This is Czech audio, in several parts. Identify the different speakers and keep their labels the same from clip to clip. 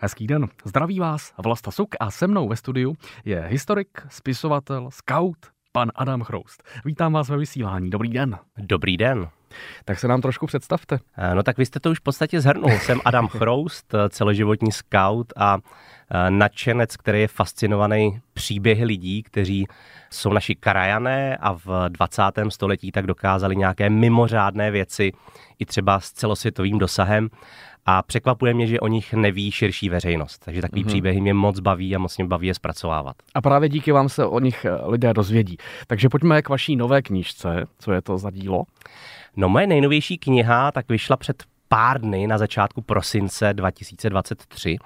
Speaker 1: Hezký den, zdraví vás Vlasta Suk a se mnou ve studiu je historik, spisovatel, scout, pan Adam Chroust. Vítám vás ve vysílání, dobrý den.
Speaker 2: Dobrý den.
Speaker 1: Tak se nám trošku představte.
Speaker 2: Eh, no tak vy jste to už v podstatě zhrnul. Jsem Adam Chroust, eh, celoživotní scout a eh, nadšenec, který je fascinovaný příběhy lidí, kteří jsou naši krajané a v 20. století tak dokázali nějaké mimořádné věci i třeba s celosvětovým dosahem a překvapuje mě, že o nich neví širší veřejnost. Takže takový mm-hmm. příběhy mě moc baví a moc mě baví je zpracovávat.
Speaker 1: A právě díky vám se o nich lidé dozvědí. Takže pojďme k vaší nové knížce. Co je to za dílo?
Speaker 2: No moje nejnovější kniha tak vyšla před pár dny na začátku prosince 2023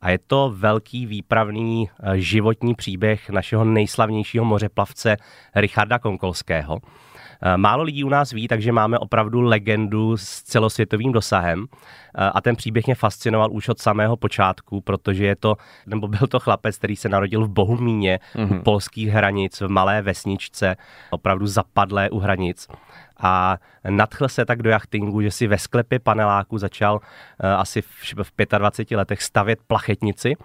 Speaker 2: a je to velký výpravný eh, životní příběh našeho nejslavnějšího mořeplavce Richarda Konkolského. Eh, málo lidí u nás ví, takže máme opravdu legendu s celosvětovým dosahem eh, a ten příběh mě fascinoval už od samého počátku, protože je to, nebo byl to chlapec, který se narodil v Bohumíně, mm-hmm. u mhm. polských hranic, v malé vesničce, opravdu zapadlé u hranic a nadchl se tak do jachtingu, že si ve sklepě paneláku začal uh, asi v, v 25 letech stavět plachetnici,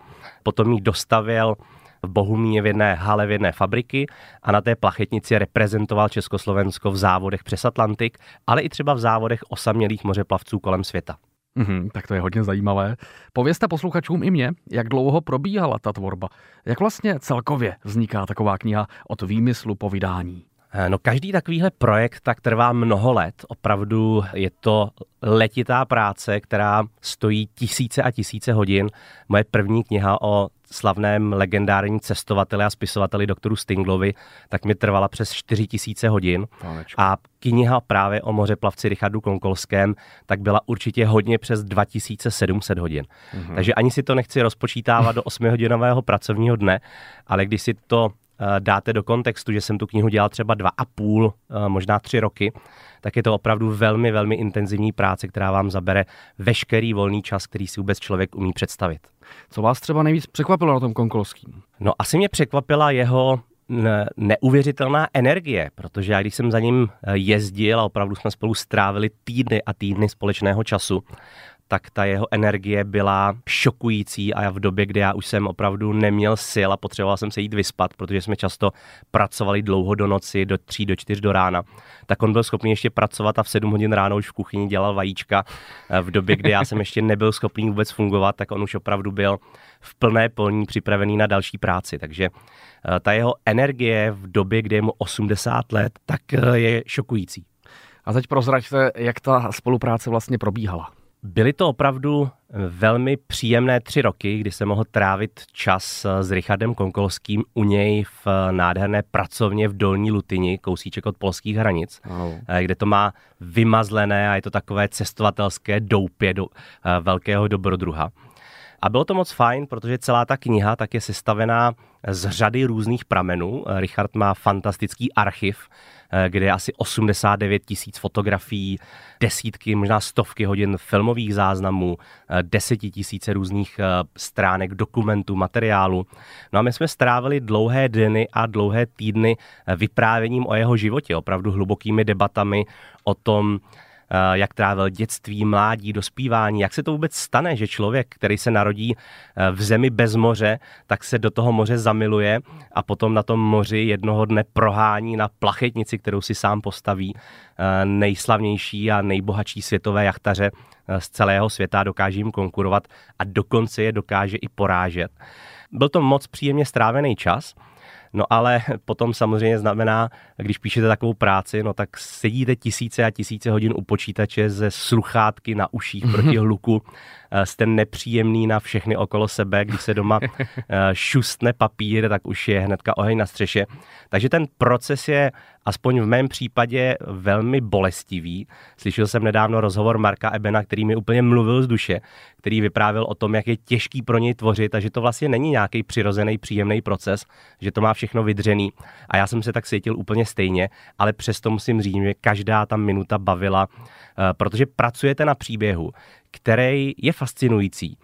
Speaker 2: potom ji dostavěl v Bohumíně v jedné hale v jedné fabriky a na té plachetnici reprezentoval Československo v závodech přes Atlantik, ale i třeba v závodech osamělých mořeplavců kolem světa.
Speaker 1: Mm-hmm, tak to je hodně zajímavé. Povězte posluchačům i mě, jak dlouho probíhala ta tvorba. Jak vlastně celkově vzniká taková kniha od výmyslu po vydání?
Speaker 2: Eh, no každý takovýhle projekt tak trvá mnoho let. Opravdu je to letitá práce, která stojí tisíce a tisíce hodin. Moje první kniha o slavném legendárním cestovateli a spisovateli doktoru Stinglovi, tak mi trvala přes 4 tisíce hodin. Tanečku. A kniha právě o mořeplavci Richardu Konkolském, tak byla určitě hodně přes 2700 hodin. Mm-hmm. Takže ani si to nechci rozpočítávat do 8-hodinového pracovního dne, ale když si to dáte do kontextu, že jsem tu knihu dělal třeba dva a půl, eh, možná tři roky, tak je to opravdu velmi, velmi intenzivní práce, která vám zabere veškerý volný čas, který si vůbec člověk umí představit.
Speaker 1: Co vás třeba nejvíc překvapilo na tom Konkolským?
Speaker 2: No asi mě překvapila jeho neuvěřitelná energie, protože já když jsem za ním eh, jezdil a opravdu jsme spolu strávili týdny a týdny společného času, tak ta jeho energie byla šokující a já v době, kdy já už jsem opravdu neměl sil a potřeboval jsem se jít vyspat, protože jsme často pracovali dlouho do noci, do tří, do čtyř do rána, tak on byl schopný ještě pracovat a v sedm hodin ráno už v kuchyni dělal vajíčka. V době, kdy já jsem ještě nebyl schopný vůbec fungovat, tak on už opravdu byl v plné polní připravený na další práci. Takže eh, ta jeho energie v době, kdy je mu 80 let, tak eh, je šokující.
Speaker 1: A teď prozraďte, jak ta spolupráce vlastně probíhala.
Speaker 2: Byly to opravdu velmi příjemné tři roky, kdy se mohl trávit čas s Richardem Konkolským u něj v nádherné pracovně v Dolní Lutyni, kousíček od polských hranic, oh. kde to má vymazlené a je to takové cestovatelské doupě do eh, velkého dobrodruha. A bylo to moc fajn, protože celá ta kniha tak je sestavená z řady různých pramenů. Richard má fantastický archiv, eh, kde je asi 89 tisíc fotografií, desítky, možná stovky hodin filmových záznamů, eh, deseti tisíce různých eh, stránek dokumentů, materiálu. No a my jsme strávili dlouhé dny a dlouhé týdny vyprávěním o jeho životě, opravdu hlubokými debatami o tom, jak trávil dětství, mládí, dospívání, jak se to vůbec stane, že člověk, který se narodí eh, v zemi bez moře, tak se do toho moře zamiluje a potom na tom moři jednoho dne prohání na plachetnici, kterou si sám postaví, eh, nejslavnější a nejbohatší světové jachtaře z celého světa, dokáže jim konkurovat a dokonce je dokáže i porážet. Byl to moc příjemně strávený čas, No ale potom samozřejmě znamená, když píšete takovou práci, no tak sedíte tisíce a tisíce hodin u počítače ze sluchátky na uších proti hluku, eh, jste nepříjemný na všechny okolo sebe, když se doma eh, šustne papír, tak už je hnedka oheň na střeše. Takže ten proces je aspoň v mém případě velmi bolestivý. Slyšel jsem nedávno rozhovor Marka Ebena, který mi úplně mluvil z duše, který vyprávěl o tom, jak je těžký pro něj tvořit a že to vlastně není nějaký přirozený, příjemný proces, že to má všechno vydřený. A já jsem se tak cítil úplně stejně, ale přesto musím říct, že každá ta minuta bavila, eh, protože pracujete na příběhu, který je fascinující,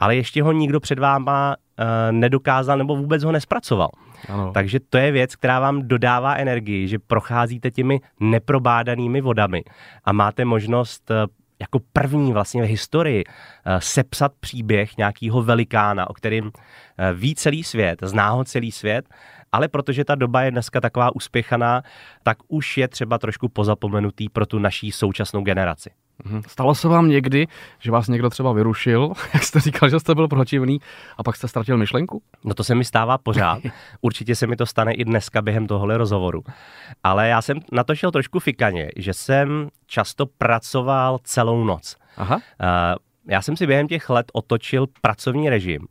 Speaker 2: ale ještě ho nikdo před váma eh, nedokázal nebo vůbec ho nespracoval. Ano. Takže to je věc, která vám dodává energii, že procházíte těmi neprobádanými vodami a máte možnost eh, jako první vlastně v historii eh, sepsat příběh nějakého velikána, o kterým eh, ví celý svět, zná ho celý svět, ale protože ta doba je dneska taková uspěchaná, tak už je třeba trošku pozapomenutý pro tu naší současnou generaci.
Speaker 1: Mhm. Stalo se vám někdy, že vás někdo třeba vyrušil, jak jste říkal, že jste byl protivný a pak jste ztratil myšlenku?
Speaker 2: No to se mi stává pořád. Určitě se mi to stane i dneska během tohohle rozhovoru. Ale já jsem na to šel trošku fikaně, že jsem často pracoval celou noc.
Speaker 1: Aha.
Speaker 2: Já jsem si během těch let otočil pracovní režim.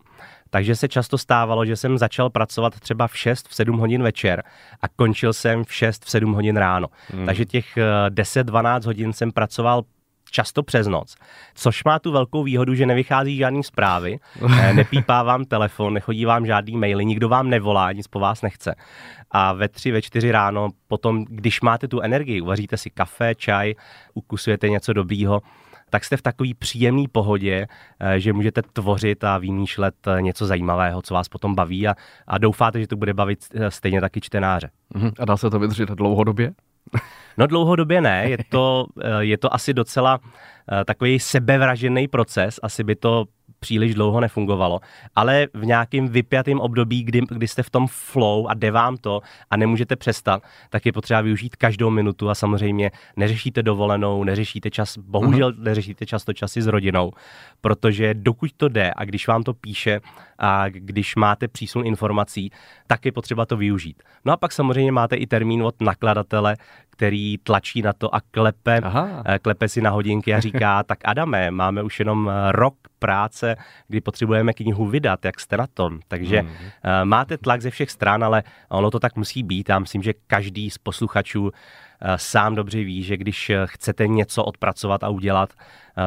Speaker 2: Takže se často stávalo, že jsem začal pracovat třeba v 6, v 7 hodin večer a končil jsem v 6, v 7 hodin ráno. Hmm. Takže těch 10-12 eh, hodin jsem pracoval často přes noc, což má tu velkou výhodu, že nevychází žádný zprávy, eh, nepípá vám telefon, nechodí vám žádný maily, nikdo vám nevolá, nic po vás nechce. A ve tři, ve čtyři ráno, potom, když máte tu energii, uvaříte si kafe, čaj, ukusujete něco dobrýho, tak jste v takové příjemné pohodě, eh, že můžete tvořit a vymýšlet eh, něco zajímavého, co vás potom baví a, a doufáte, že to bude bavit stejně taky čtenáře.
Speaker 1: Mhm. A dá se to vydržet dlouhodobě?
Speaker 2: No dlouhodobě ne, je to, eh, je to asi docela eh, takový sebevražený proces, asi by to příliš dlouho nefungovalo, ale v nějakým vypjatým období, kdy, kdy jste v tom flow a jde vám to a nemůžete přestat, tak je potřeba využít každou minutu a samozřejmě neřešíte dovolenou, neřešíte čas, bohužel uh-huh. neřešíte často časy s rodinou, protože dokud to jde a když vám to píše a když máte přísun informací, tak je potřeba to využít. No a pak samozřejmě máte i termín od nakladatele, který tlačí na to a klepe, Aha. Eh, klepe si na hodinky a říká, tak Adame, máme už jenom eh, rok práce, kdy potřebujeme knihu vydat, jak jste na tom. Takže hmm. máte tlak ze všech stran, ale ono to tak musí být. Já myslím, že každý z posluchačů sám dobře ví, že když chcete něco odpracovat a udělat,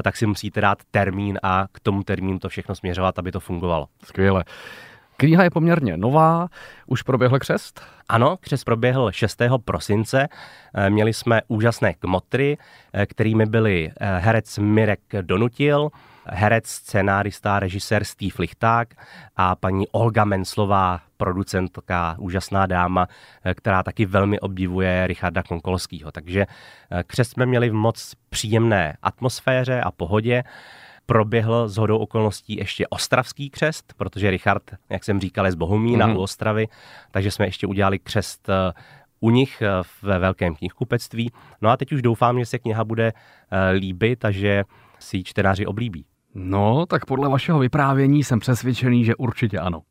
Speaker 2: tak si musíte dát termín a k tomu termínu to všechno směřovat, aby to fungovalo.
Speaker 1: Skvěle. Kniha je poměrně nová, už proběhl křest?
Speaker 2: Ano, křest proběhl 6. prosince. Eh, měli jsme úžasné kmotry, eh, kterými byli eh, herec Mirek Donutil, herec, scenárista, režisér Steve Lichták a paní Olga Menslová, producentka, úžasná dáma, která taky velmi obdivuje Richarda Konkolského. Takže křest jsme měli v moc příjemné atmosféře a pohodě proběhl z hodou okolností ještě ostravský křest, protože Richard, jak jsem říkal, je z Bohumína mm-hmm. u Ostravy, takže jsme ještě udělali křest eh, u nich eh, ve velkém knihkupectví. No a teď už doufám, že se kniha bude eh, líbit a že si ji čtenáři oblíbí.
Speaker 1: No, tak podle vašeho vyprávění jsem přesvědčený, že určitě ano.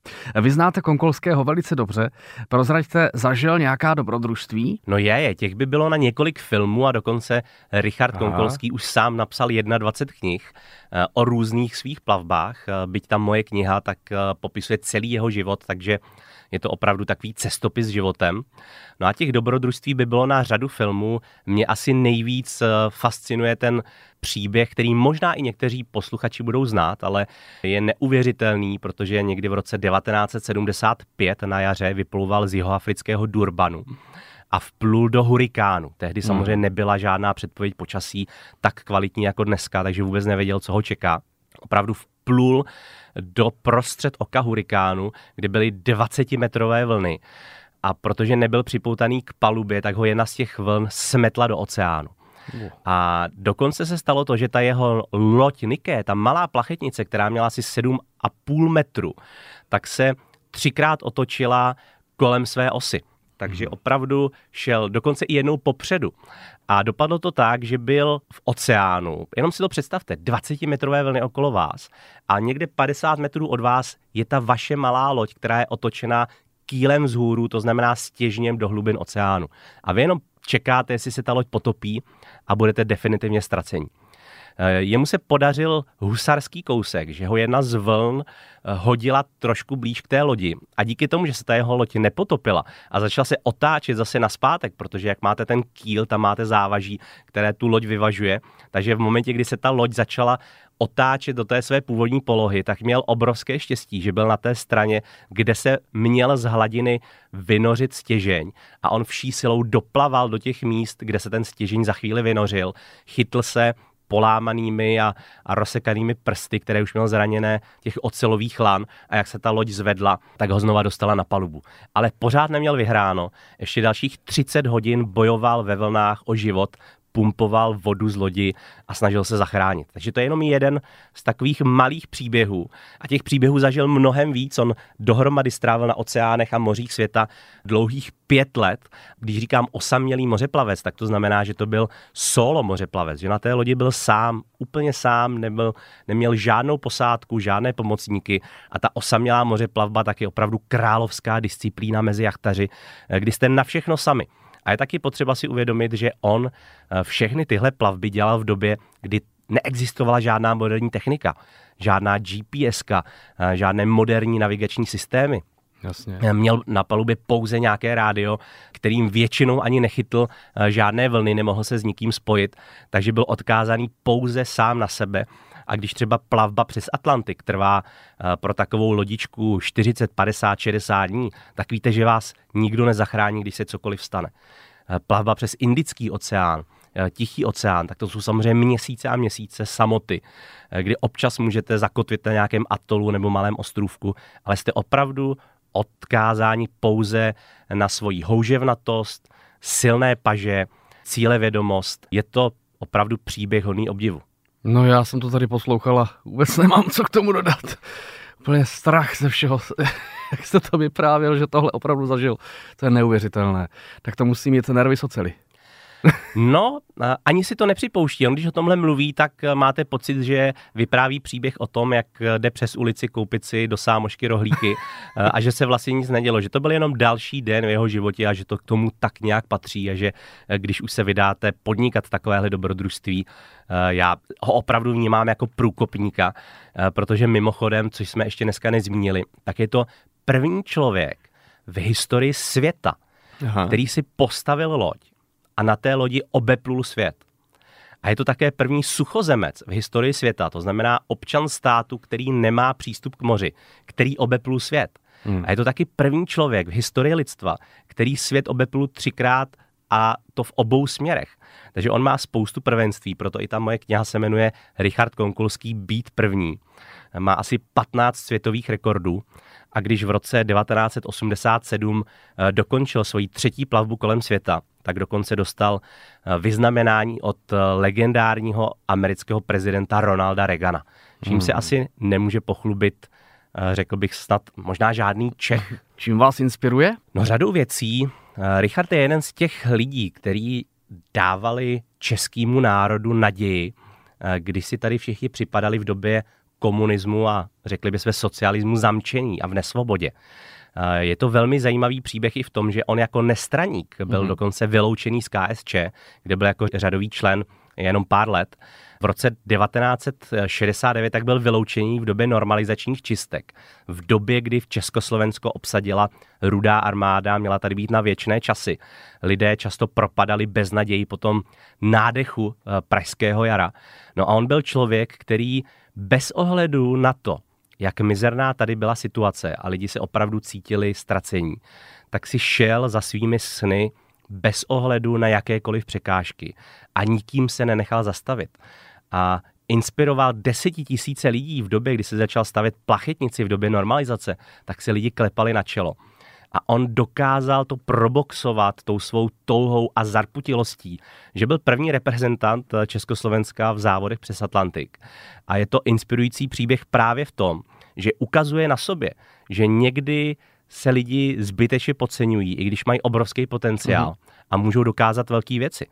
Speaker 1: Vy znáte Konkolského velice dobře. Prozraďte, zažil nějaká dobrodružství?
Speaker 2: No je, je, těch by bylo na několik filmů a dokonce Richard Aha. Konkolský už sám napsal 21 knih eh, o různých svých plavbách. Eh, byť tam moje kniha, tak eh, popisuje celý jeho život, takže je to opravdu takový cestopis životem. No a těch dobrodružství by bylo na řadu filmů. Mě asi nejvíc fascinuje ten příběh, který možná i někteří posluchači budou znát, ale je neuvěřitelný, protože někdy v roce 1975 na jaře vyplouval z jihoafrického Durbanu a vplul do hurikánu. Tehdy hmm. samozřejmě nebyla žádná předpověď počasí tak kvalitní jako dneska, takže vůbec nevěděl, co ho čeká. Opravdu vplul do prostřed oka hurikánu, kde byly 20-metrové vlny. A protože nebyl připoutaný k palubě, tak ho jedna z těch vln smetla do oceánu. A dokonce se stalo to, že ta jeho loď Niké, ta malá plachetnice, která měla asi 7,5 metru, tak se třikrát otočila kolem své osy. Takže hmm. opravdu šel dokonce i jednou popředu. A dopadlo to tak, že byl v oceánu. Jenom si to představte, 20-metrové vlny okolo vás a někde 50 metrů od vás je ta vaše malá loď, která je otočena kýlem vzhůru, to znamená stěžněm do hlubin oceánu. A vy jenom čekáte, jestli se ta loď potopí a budete definitivně ztracení. Eh, jemu se podařil husarský kousek, že ho jedna z vln eh, hodila trošku blíž k té lodi. A díky tomu, že se ta jeho loď nepotopila a začala se otáčet zase na zpátek, protože jak máte ten kýl, tam máte závaží, které tu loď vyvažuje, takže v momentě, kdy se ta loď začala otáčet do té své původní polohy, tak měl obrovské štěstí, že byl na té straně, kde se měl z hladiny vynořit stěžeň. A on vší silou doplaval do těch míst, kde se ten stěžeň za chvíli vynořil, chytl se polámanými a, a rozsekanými prsty, které už měl zraněné těch ocelových lan a jak se ta loď zvedla, tak ho znova dostala na palubu. Ale pořád neměl vyhráno. Ještě dalších 30 hodin bojoval ve vlnách o život, pumpoval vodu z lodi a snažil se zachránit. Takže to je jenom jeden z takových malých příběhů. A těch příběhů zažil mnohem víc. On dohromady strávil na oceánech a mořích světa dlouhých pět let. Když říkám osamělý mořeplavec, tak to znamená, že to byl solo mořeplavec, že na té lodi byl sám, úplně sám, nebyl, neměl žádnou posádku, žádné pomocníky a ta osamělá mořeplavba tak je opravdu královská disciplína mezi jachtaři, kdy jste na všechno sami. A je taky potřeba si uvědomit, že on eh, všechny tyhle plavby dělal v době, kdy neexistovala žádná moderní technika, žádná GPS, eh, žádné moderní navigační systémy.
Speaker 1: Jasně.
Speaker 2: Eh, měl na palubě pouze nějaké rádio, kterým většinou ani nechytl žádné vlny, nemohl se s nikým spojit, takže byl odkázaný pouze sám na sebe a když třeba plavba přes Atlantik trvá eh, pro takovou lodičku 40, 50, 60 dní, tak víte, že vás nikdo nezachrání, když se cokoliv stane. Eh, plavba přes Indický oceán, eh, Tichý oceán, tak to jsou samozřejmě měsíce a měsíce samoty, kdy občas můžete zakotvit na nějakém atolu nebo malém ostrůvku, ale jste opravdu odkázáni pouze na svoji houževnatost, silné paže, cílevědomost. Je to opravdu příběh hodný obdivu.
Speaker 1: No já jsem to tady poslouchal a vůbec nemám co k tomu dodat. Úplně strach ze všeho, jak jste to vyprávěl, že tohle opravdu zažil. To je neuvěřitelné. Tak to musí mít nervy socely.
Speaker 2: No, ani si to nepřipouští. On když o tomhle mluví, tak e, máte pocit, že vypráví příběh o tom, jak jde přes ulici koupit si do sámošky rohlíky e, a že se vlastně nic nedělo. Že to byl jenom další den v jeho životě a že to k tomu tak nějak patří a že když už se vydáte podnikat takovéhle dobrodružství, já ho opravdu vnímám jako průkopníka, protože mimochodem, což jsme ještě dneska nezmínili, tak je to první člověk v historii světa, Aha. který si postavil loď a na té lodi obeplul svět. A je to také první suchozemec v historii světa, to znamená občan státu, který nemá přístup k moři, který obeplul svět. Hmm. A je to taky první člověk v historii lidstva, který svět obeplul třikrát a to v obou směrech. Takže on má spoustu prvenství, proto i ta moje kniha se jmenuje Richard Konkulský Být první. Má asi 15 světových rekordů a když v roce 1987 eh, dokončil svoji třetí plavbu kolem světa, tak dokonce dostal eh, vyznamenání od eh, legendárního amerického prezidenta Ronalda Reagana. Čím hmm. se asi nemůže pochlubit, řekl bych snad možná žádný Čech.
Speaker 1: Čím vás inspiruje?
Speaker 2: No řadou věcí. Richard je jeden z těch lidí, který dávali českému národu naději, když si tady všichni připadali v době komunismu a řekli bychom socialismu zamčení a v nesvobodě. Je to velmi zajímavý příběh i v tom, že on jako nestraník byl mm-hmm. dokonce vyloučený z KSČ, kde byl jako řadový člen jenom pár let. V roce 1969 tak byl vyloučený v době normalizačních čistek. V době, kdy v Československo obsadila rudá armáda, měla tady být na věčné časy. Lidé často propadali bez naději po tom nádechu eh, pražského jara. No a on byl člověk, který bez ohledu na to, jak mizerná tady byla situace a lidi se opravdu cítili ztracení, tak si šel za svými sny bez ohledu na jakékoliv překážky a nikým se nenechal zastavit. A inspiroval desetitisíce lidí v době, kdy se začal stavět plachetnici v době normalizace, tak se lidi klepali na čelo a on dokázal to proboxovat tou svou touhou a zarputilostí, že byl první reprezentant Československa v závodech přes Atlantik. A je to inspirující příběh právě v tom, že ukazuje na sobě, že někdy se lidi zbytečně podceňují, i když mají obrovský potenciál mm-hmm. a můžou dokázat velké věci.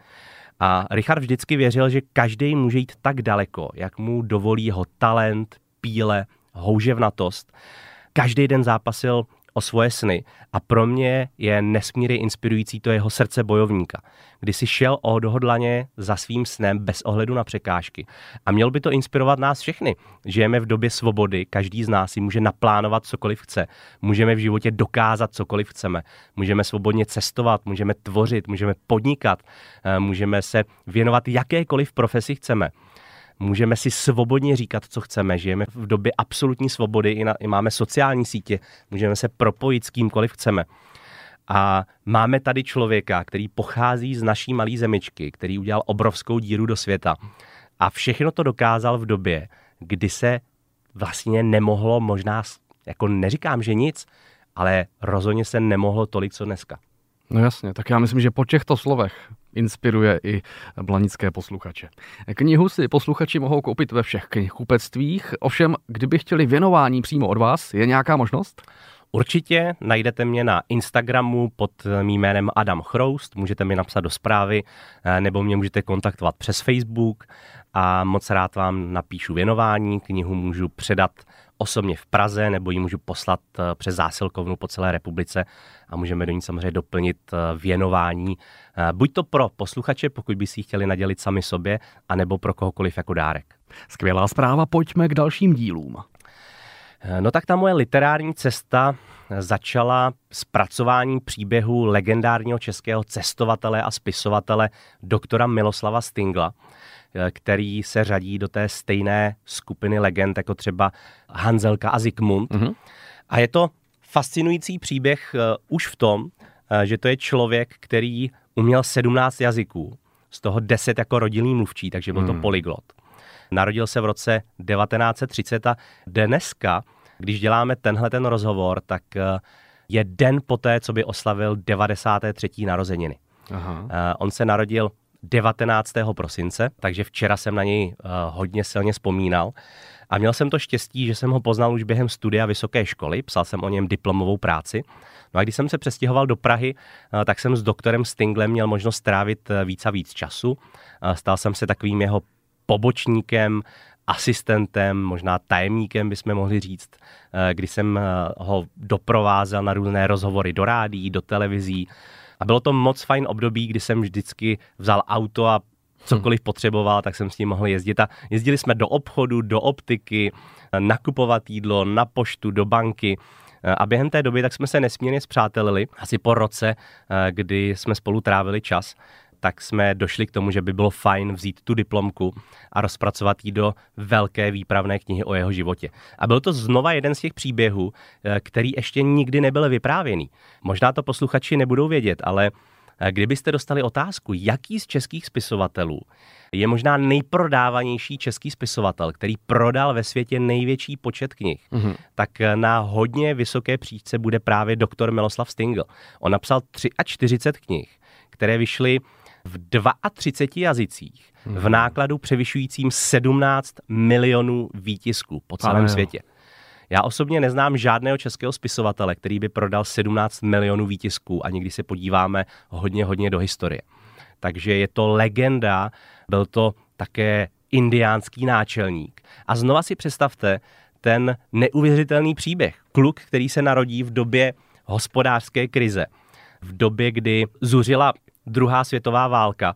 Speaker 2: A Richard vždycky věřil, že každý může jít tak daleko, jak mu dovolí jeho talent, píle, houževnatost. Každý den zápasil o svoje sny. A pro mě je nesmírně inspirující to jeho srdce bojovníka, kdy si šel odhodlaně za svým snem bez ohledu na překážky. A měl by to inspirovat nás všechny. Žijeme v době svobody, každý z nás si může naplánovat cokoliv chce. Můžeme v životě dokázat cokoliv chceme. Můžeme svobodně cestovat, můžeme tvořit, můžeme podnikat, eh, můžeme se věnovat jakékoliv profesi chceme můžeme si svobodně říkat, co chceme. Žijeme v době absolutní svobody, i, na, i máme sociální sítě, můžeme se propojit s kýmkoliv chceme. A máme tady člověka, který pochází z naší malé zemičky, který udělal obrovskou díru do světa. A všechno to dokázal v době, kdy se vlastně nemohlo možná, jako neříkám, že nic, ale rozhodně se nemohlo tolik, co dneska.
Speaker 1: No jasně, tak já myslím, že po těchto slovech inspiruje i blanické posluchače. Knihu si posluchači mohou koupit ve všech knihkupectvích, ovšem, kdyby chtěli věnování přímo od vás, je nějaká možnost?
Speaker 2: Určitě najdete mě na Instagramu pod mým jménem Adam Chroust, můžete mi napsat do zprávy, eh, nebo mě můžete kontaktovat přes Facebook a moc rád vám napíšu věnování. Knihu můžu předat osobně v Praze, nebo ji můžu poslat eh, přes zásilkovnu po celé republice a můžeme do ní samozřejmě doplnit eh, věnování. Buď to pro posluchače, pokud by si ji chtěli nadělit sami sobě, anebo pro kohokoliv jako dárek.
Speaker 1: Skvělá zpráva, pojďme k dalším dílům.
Speaker 2: No tak ta moje literární cesta začala s pracováním příběhu legendárního českého cestovatele a spisovatele doktora Miloslava Stingla, který se řadí do té stejné skupiny legend jako třeba Hanzelka a Zikmund. Mm-hmm. A je to fascinující příběh uh, už v tom, uh, že to je člověk, který uměl 17 jazyků, z toho 10 jako rodilý mluvčí, takže byl mm. to polyglot. Narodil se v roce 1930 a dneska, když děláme tenhle ten rozhovor, tak eh, je den poté, co by oslavil 93. narozeniny. Aha. On se narodil 19. prosince, takže včera jsem na něj uh, hodně silně vzpomínal. A měl jsem to štěstí, že jsem ho poznal už během studia vysoké školy, psal jsem o něm diplomovou práci. No a když jsem se přestěhoval do Prahy, uh, tak jsem s doktorem Stinglem měl možnost strávit víc a víc času. Stal jsem se takovým jeho pobočníkem, asistentem, možná tajemníkem, bychom mohli říct, eh, kdy jsem eh, ho doprovázel na různé rozhovory do rádií, do televizí. A bylo to moc fajn období, kdy jsem vždycky vzal auto a cokoliv hmm. potřeboval, tak jsem s ním mohl jezdit. A jezdili jsme do obchodu, do optiky, eh, nakupovat jídlo, na poštu, do banky. A během té doby tak jsme se nesmírně zpřátelili. Asi po roce, kdy jsme spolu trávili čas, tak jsme došli k tomu, že by bylo fajn vzít tu diplomku a rozpracovat ji do velké výpravné knihy o jeho životě. A byl to znova jeden z těch příběhů, eh, který ještě nikdy nebyl vyprávěný. Možná to posluchači nebudou vědět, ale eh, kdybyste dostali otázku, jaký z českých spisovatelů je možná nejprodávanější český spisovatel, který prodal ve světě největší počet knih, mm-hmm. tak eh, na hodně vysoké příčce bude právě doktor Miloslav Stingl. On napsal 43 knih, které vyšly v 32 jazycích v hmm. nákladu převyšujícím 17 milionů výtisků po celém světě. Já osobně neznám žádného českého spisovatele, který by prodal 17 milionů výtisků a někdy se podíváme hodně, hodně do historie. Takže je to legenda, byl to také indiánský náčelník. A znova si představte ten neuvěřitelný příběh. Kluk, který se narodí v době hospodářské krize, v době, kdy zuřila druhá světová válka,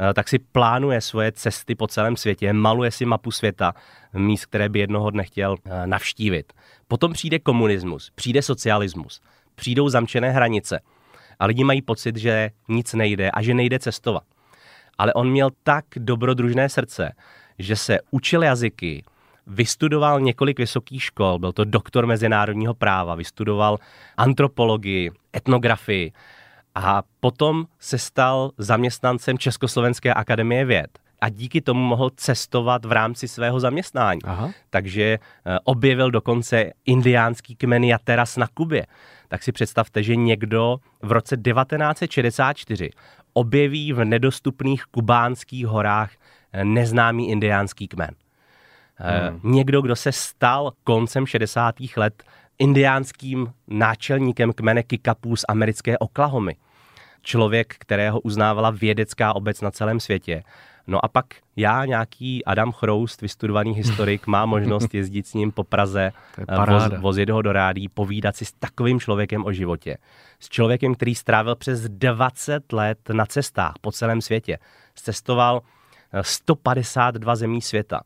Speaker 2: eh, tak si plánuje svoje cesty po celém světě, maluje si mapu světa, míst, které by jednoho dne chtěl eh, navštívit. Potom přijde komunismus, přijde socialismus, přijdou zamčené hranice a lidi mají pocit, že nic nejde a že nejde cestovat. Ale on měl tak dobrodružné srdce, že se učil jazyky, vystudoval několik vysokých škol, byl to doktor mezinárodního práva, vystudoval antropologii, etnografii, a potom se stal zaměstnancem Československé akademie věd a díky tomu mohl cestovat v rámci svého zaměstnání. Aha. Takže eh, objevil dokonce indiánský kmen Jateras na Kubě. Tak si představte, že někdo v roce 1964 objeví v nedostupných kubánských horách eh, neznámý indiánský kmen. Eh, hmm. Někdo, kdo se stal koncem 60. let indiánským náčelníkem kmene Kikapů z americké Oklahomy člověk, kterého uznávala vědecká obec na celém světě. No a pak já, nějaký Adam Chroust, vystudovaný historik, má možnost jezdit s ním po Praze, voz, vozit ho do rádí, povídat si s takovým člověkem o životě. S člověkem, který strávil přes 20 let na cestách po celém světě. Cestoval 152 zemí světa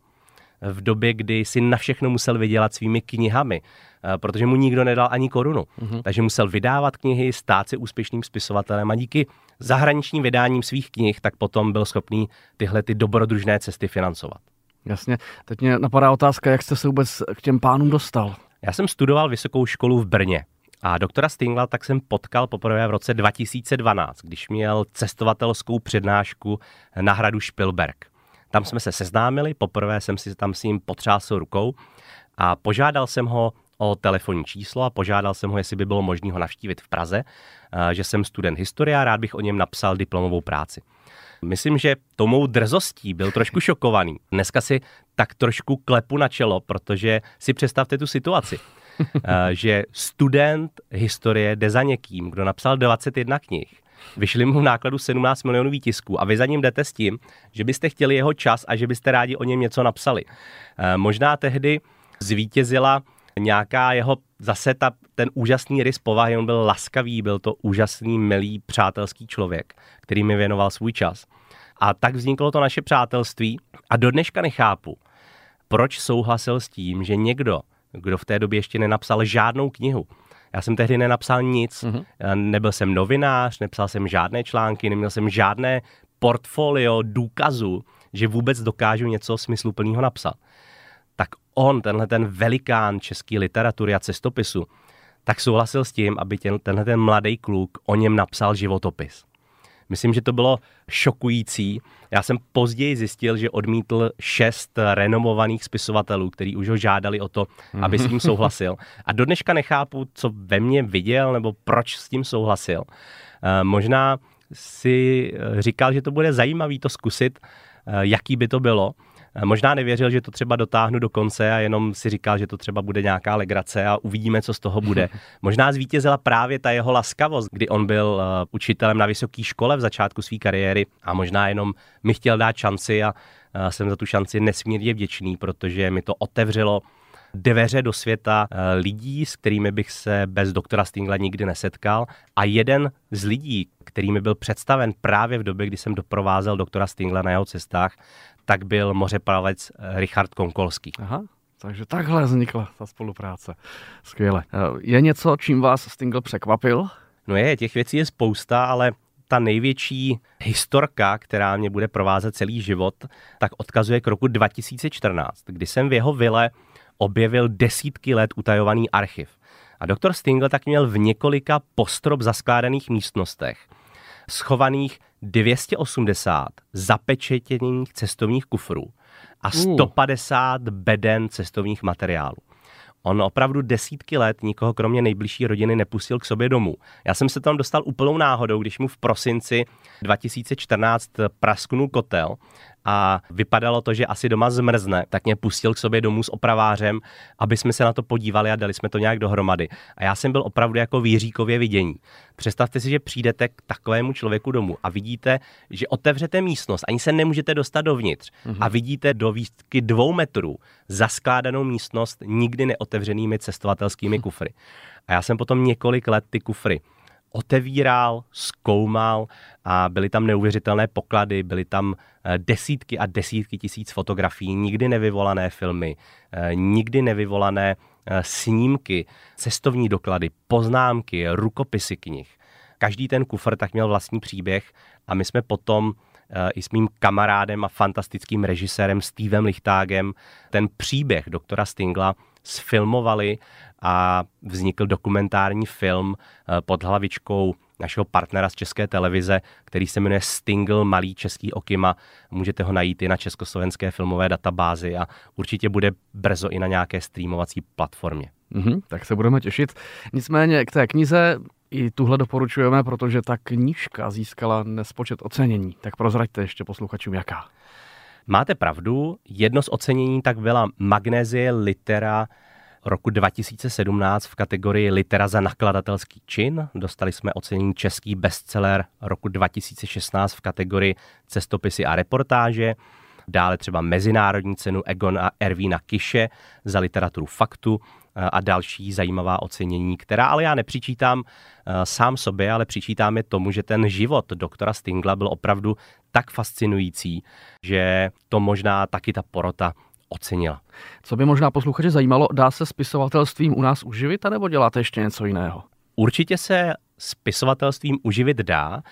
Speaker 2: v době, kdy si na všechno musel vydělat svými knihami, eh, protože mu nikdo nedal ani korunu. Mm-hmm. Takže musel vydávat knihy, stát se úspěšným spisovatelem a díky zahraničním vydáním svých knih tak potom byl schopný tyhle ty dobrodružné cesty financovat.
Speaker 1: Jasně. Teď mě napadá otázka, jak jste se vůbec k těm pánům dostal?
Speaker 2: Já jsem studoval vysokou školu v Brně. A doktora Stingla tak jsem potkal poprvé v roce 2012, když měl cestovatelskou přednášku na hradu Špilberg. Tam jsme se seznámili, poprvé jsem si tam s ním potřásl rukou a požádal jsem ho o telefonní číslo a požádal jsem ho, jestli by bylo možné ho navštívit v Praze, že jsem student historie a rád bych o něm napsal diplomovou práci. Myslím, že tomou drzostí byl trošku šokovaný. Dneska si tak trošku klepu na čelo, protože si představte tu situaci. že student historie jde za někým, kdo napsal 21 knih, vyšli mu v nákladu 17 milionů výtisků a vy za ním jdete s tím, že byste chtěli jeho čas a že byste rádi o něm něco napsali. Možná tehdy zvítězila nějaká jeho zase ta, ten úžasný rys povahy, on byl laskavý, byl to úžasný, milý, přátelský člověk, který mi věnoval svůj čas. A tak vzniklo to naše přátelství a do dneška nechápu, proč souhlasil s tím, že někdo, kdo v té době ještě nenapsal žádnou knihu, já jsem tehdy nenapsal nic, mm-hmm. nebyl jsem novinář, nepsal jsem žádné články, neměl jsem žádné portfolio důkazu, že vůbec dokážu něco smysluplného napsat tak on, tenhle ten velikán české literatury a cestopisu, tak souhlasil s tím, aby ten, tenhle ten mladý kluk o něm napsal životopis. Myslím, že to bylo šokující. Já jsem později zjistil, že odmítl šest renomovaných spisovatelů, kteří už ho žádali o to, aby s tím souhlasil. A do dneška nechápu, co ve mně viděl nebo proč s tím souhlasil. Eh, možná si eh, říkal, že to bude zajímavý to zkusit, eh, jaký by to bylo. Možná nevěřil, že to třeba dotáhnu do konce a jenom si říkal, že to třeba bude nějaká legrace a uvidíme, co z toho bude. Možná zvítězila právě ta jeho laskavost, kdy on byl uh, učitelem na vysoké škole v začátku své kariéry a možná jenom mi chtěl dát šanci a uh, jsem za tu šanci nesmírně vděčný, protože mi to otevřelo dveře do světa lidí, s kterými bych se bez doktora Stingla nikdy nesetkal. A jeden z lidí, který mi byl představen právě v době, kdy jsem doprovázel doktora Stingla na jeho cestách, tak byl mořeplavec eh, Richard Konkolský.
Speaker 1: Aha. Takže takhle vznikla ta spolupráce. Skvěle. Eh, je něco, čím vás Stingl překvapil?
Speaker 2: No je, těch věcí je spousta, ale ta největší historka, která mě bude provázet celý život, tak odkazuje k roku 2014, kdy jsem v jeho vile objevil desítky let utajovaný archiv. A doktor Stingl tak měl v několika postrop zaskládaných místnostech schovaných 280 zapečetěných cestovních kufrů a 150 beden cestovních materiálů. On opravdu desítky let nikoho kromě nejbližší rodiny nepustil k sobě domů. Já jsem se tam dostal úplnou náhodou, když mu v prosinci 2014 prasknul kotel a vypadalo to, že asi doma zmrzne, tak mě pustil k sobě domů s opravářem, aby jsme se na to podívali a dali jsme to nějak dohromady. A já jsem byl opravdu jako výříkově vidění. Představte si, že přijdete k takovému člověku domů a vidíte, že otevřete místnost, ani se nemůžete dostat dovnitř mm-hmm. a vidíte do výšky dvou metrů zaskládanou místnost nikdy neotevřenými cestovatelskými kufry. A já jsem potom několik let ty kufry otevíral, zkoumal a byly tam neuvěřitelné poklady, byly tam eh, desítky a desítky tisíc fotografií, nikdy nevyvolané filmy, eh, nikdy nevyvolané eh, snímky, cestovní doklady, poznámky, rukopisy knih. Každý ten kufr tak měl vlastní příběh a my jsme potom i s mým kamarádem a fantastickým režisérem Stevem Lichtágem ten příběh doktora Stingla sfilmovali a vznikl dokumentární film eh, pod hlavičkou našeho partnera z České televize, který se jmenuje Stingle Malý český okima. Můžete ho najít i na československé filmové databázi a určitě bude brzo i na nějaké streamovací platformě.
Speaker 1: Mm-hmm, tak se budeme těšit. Nicméně k té knize i tuhle doporučujeme, protože ta knížka získala nespočet ocenění. Tak prozraďte ještě posluchačům, jaká.
Speaker 2: Máte pravdu, jedno z ocenění tak byla Magnézie litera roku 2017 v kategorii Litera za nakladatelský čin. Dostali jsme ocenění Český bestseller roku 2016 v kategorii Cestopisy a reportáže. Dále třeba mezinárodní cenu Egona Ervína Kiše za literaturu faktu a další zajímavá ocenění, která ale já nepřičítám eh, sám sobě, ale přičítám je tomu, že ten život doktora Stingla byl opravdu tak fascinující, že to možná taky ta porota ocenila.
Speaker 1: Co by možná posluchače zajímalo, dá se spisovatelstvím u nás uživit, anebo děláte ještě něco jiného?
Speaker 2: Určitě se spisovatelstvím uživit dá.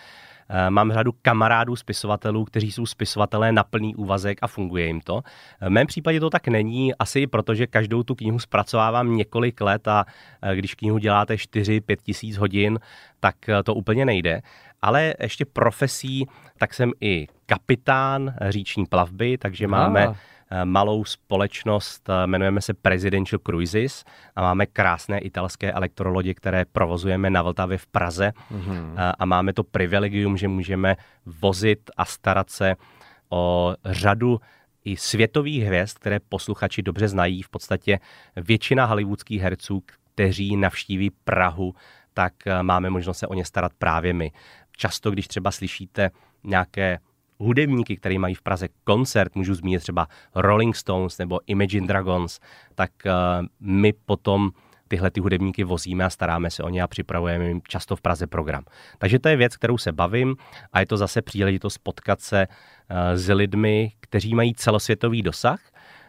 Speaker 2: Eh, mám řadu kamarádů spisovatelů, kteří jsou spisovatelé na plný úvazek a funguje jim to. Eh, v mém případě to tak není, asi protože každou tu knihu zpracovávám několik let a eh, když knihu děláte 4-5 tisíc hodin, tak to úplně nejde. Ale ještě profesí, tak jsem i kapitán říční plavby, takže máme malou společnost, jmenujeme se Presidential Cruises a máme krásné italské elektrolodě, které provozujeme na Vltavě v Praze mm-hmm. a máme to privilegium, že můžeme vozit a starat se o řadu i světových hvězd, které posluchači dobře znají. V podstatě většina hollywoodských herců, kteří navštíví Prahu, tak máme možnost se o ně starat právě my. Často, když třeba slyšíte nějaké hudebníky, který mají v Praze koncert, můžu zmínit třeba Rolling Stones nebo Imagine Dragons, tak uh, my potom tyhle ty hudebníky vozíme a staráme se o ně a připravujeme jim často v Praze program. Takže to je věc, kterou se bavím a je to zase příležitost potkat se uh, s lidmi, kteří mají celosvětový dosah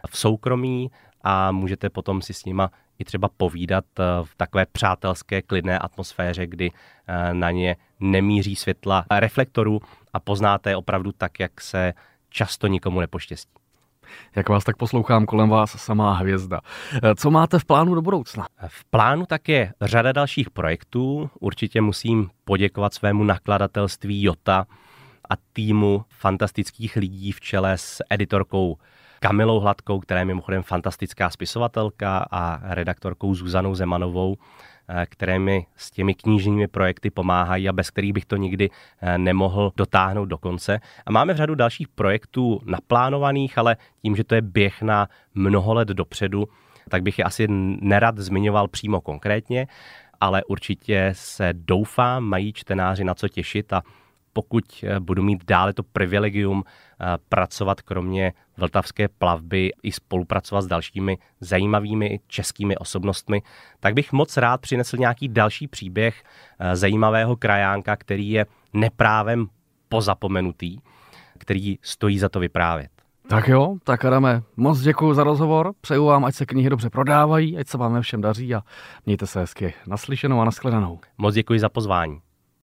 Speaker 2: v soukromí a můžete potom si s nima i třeba povídat eh, v takové přátelské, klidné atmosféře, kdy eh, na ně nemíří světla reflektorů a poznáte je opravdu tak, jak se často nikomu nepoštěstí.
Speaker 1: Jak vás tak poslouchám, kolem vás samá hvězda. Eh, co máte v plánu do budoucna?
Speaker 2: V plánu tak je řada dalších projektů. Určitě musím poděkovat svému nakladatelství Jota a týmu fantastických lidí v čele s editorkou Kamilou Hladkou, která je mimochodem fantastická spisovatelka a redaktorkou Zuzanou Zemanovou, eh, které mi s těmi knižními projekty pomáhají a bez kterých bych to nikdy eh, nemohl dotáhnout do konce. A máme v řadu dalších projektů naplánovaných, ale tím, že to je běh na mnoho let dopředu, tak bych je asi nerad zmiňoval přímo konkrétně, ale určitě se doufám, mají čtenáři na co těšit a pokud eh, budu mít dále to privilegium pracovat kromě vltavské plavby i spolupracovat s dalšími zajímavými českými osobnostmi, tak bych moc rád přinesl nějaký další příběh eh, zajímavého krajánka, který je neprávem pozapomenutý, který stojí za to vyprávět.
Speaker 1: Tak jo, tak Adame, moc děkuji za rozhovor, přeju vám, ať se knihy dobře prodávají, ať se vám všem daří a mějte se hezky naslyšenou a nashledanou.
Speaker 2: Moc děkuji za pozvání.